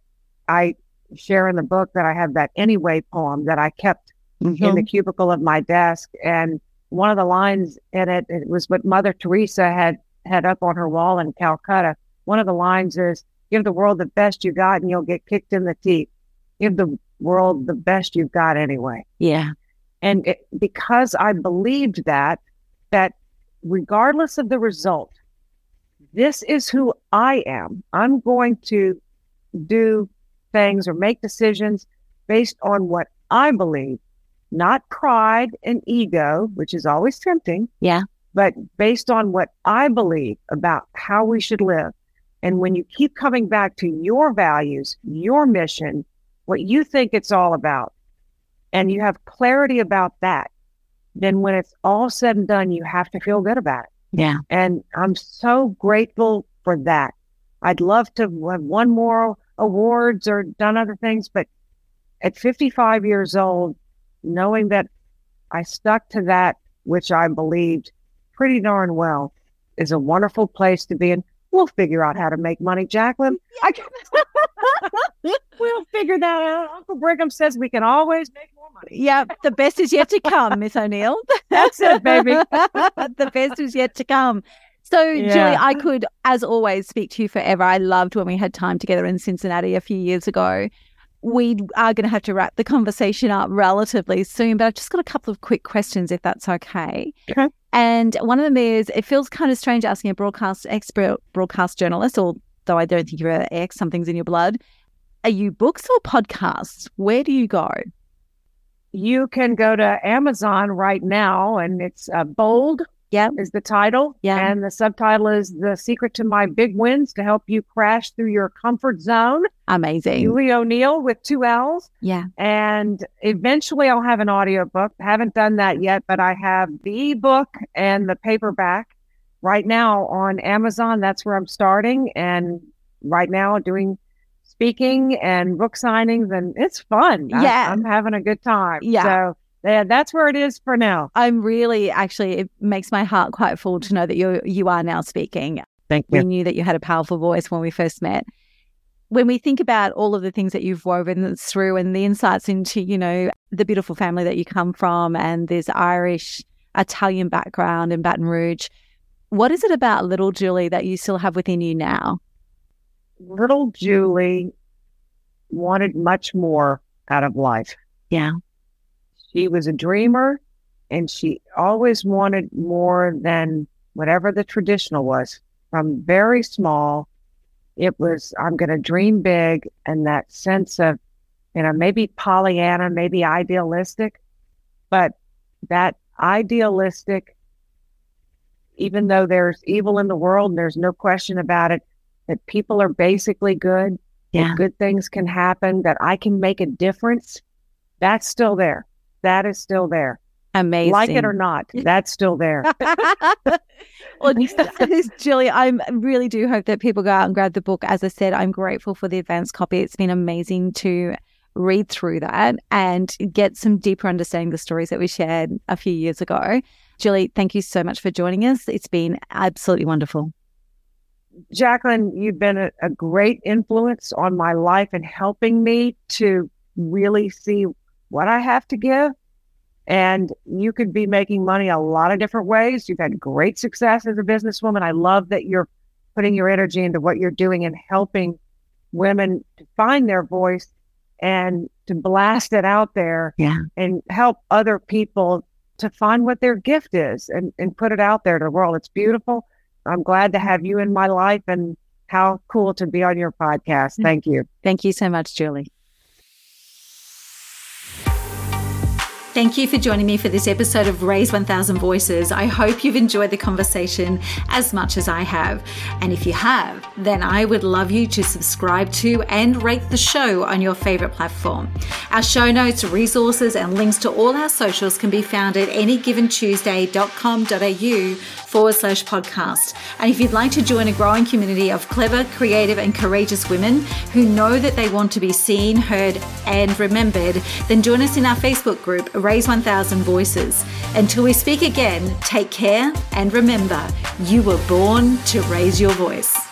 I share in the book that I have that anyway poem that I kept mm-hmm. in the cubicle of my desk. And one of the lines in it, it was what Mother Teresa had had up on her wall in Calcutta. One of the lines is, give the world the best you got and you'll get kicked in the teeth. Give the world the best you've got anyway. Yeah. And it, because I believed that, that regardless of the result, this is who I am. I'm going to do things or make decisions based on what I believe, not pride and ego, which is always tempting. Yeah. But based on what I believe about how we should live. And when you keep coming back to your values, your mission, what you think it's all about, and you have clarity about that, then when it's all said and done, you have to feel good about it. Yeah. And I'm so grateful for that. I'd love to have won more awards or done other things, but at 55 years old, knowing that I stuck to that which I believed pretty darn well is a wonderful place to be in. We'll figure out how to make money, Jacqueline. [LAUGHS] I [LAUGHS] we'll figure that out. Uncle Brigham says we can always make more money. Yeah, the best is yet to come, Miss O'Neill. [LAUGHS] That's it, baby. the best is yet to come. So, yeah. Julie, I could, as always, speak to you forever. I loved when we had time together in Cincinnati a few years ago. We are going to have to wrap the conversation up relatively soon, but I've just got a couple of quick questions, if that's okay. Okay. And one of them is it feels kind of strange asking a broadcast expert, broadcast journalist, although I don't think you're an ex, something's in your blood. Are you books or podcasts? Where do you go? You can go to Amazon right now, and it's uh, Bold yeah. Is the title. Yeah. And the subtitle is The Secret to My Big Wins to Help You Crash Through Your Comfort Zone. Amazing. Julie O'Neill with two L's. Yeah. And eventually I'll have an audiobook. Haven't done that yet, but I have the ebook and the paperback right now on Amazon. That's where I'm starting. And right now doing speaking and book signings and it's fun. Yeah. I, am having a good time. Yeah. So yeah, that's where it is for now. I'm really actually it makes my heart quite full to know that you you are now speaking. Thank you. We knew that you had a powerful voice when we first met. When we think about all of the things that you've woven through and the insights into, you know, the beautiful family that you come from and this Irish Italian background in Baton Rouge, what is it about little Julie that you still have within you now? Little Julie wanted much more out of life. Yeah. She was a dreamer and she always wanted more than whatever the traditional was. From very small, it was, I'm going to dream big. And that sense of, you know, maybe Pollyanna, maybe idealistic, but that idealistic, even though there's evil in the world, and there's no question about it, that people are basically good, yeah. that good things can happen, that I can make a difference, that's still there that is still there. Amazing. Like it or not, [LAUGHS] that's still there. [LAUGHS] well, Julie, [LAUGHS] I really do hope that people go out and grab the book. As I said, I'm grateful for the advanced copy. It's been amazing to read through that and get some deeper understanding of the stories that we shared a few years ago. Julie, thank you so much for joining us. It's been absolutely wonderful. Jacqueline, you've been a, a great influence on my life and helping me to really see what I have to give. And you could be making money a lot of different ways. You've had great success as a businesswoman. I love that you're putting your energy into what you're doing and helping women to find their voice and to blast it out there yeah. and help other people to find what their gift is and, and put it out there to the world. It's beautiful. I'm glad to have you in my life and how cool to be on your podcast. Mm-hmm. Thank you. Thank you so much, Julie. Thank you for joining me for this episode of Raise 1000 Voices. I hope you've enjoyed the conversation as much as I have. And if you have, then I would love you to subscribe to and rate the show on your favorite platform. Our show notes, resources, and links to all our socials can be found at anygiventuesday.com.au forward slash podcast. And if you'd like to join a growing community of clever, creative, and courageous women who know that they want to be seen, heard, and remembered, then join us in our Facebook group, Raise 1000 Voices. Until we speak again, take care and remember, you were born to raise your voice.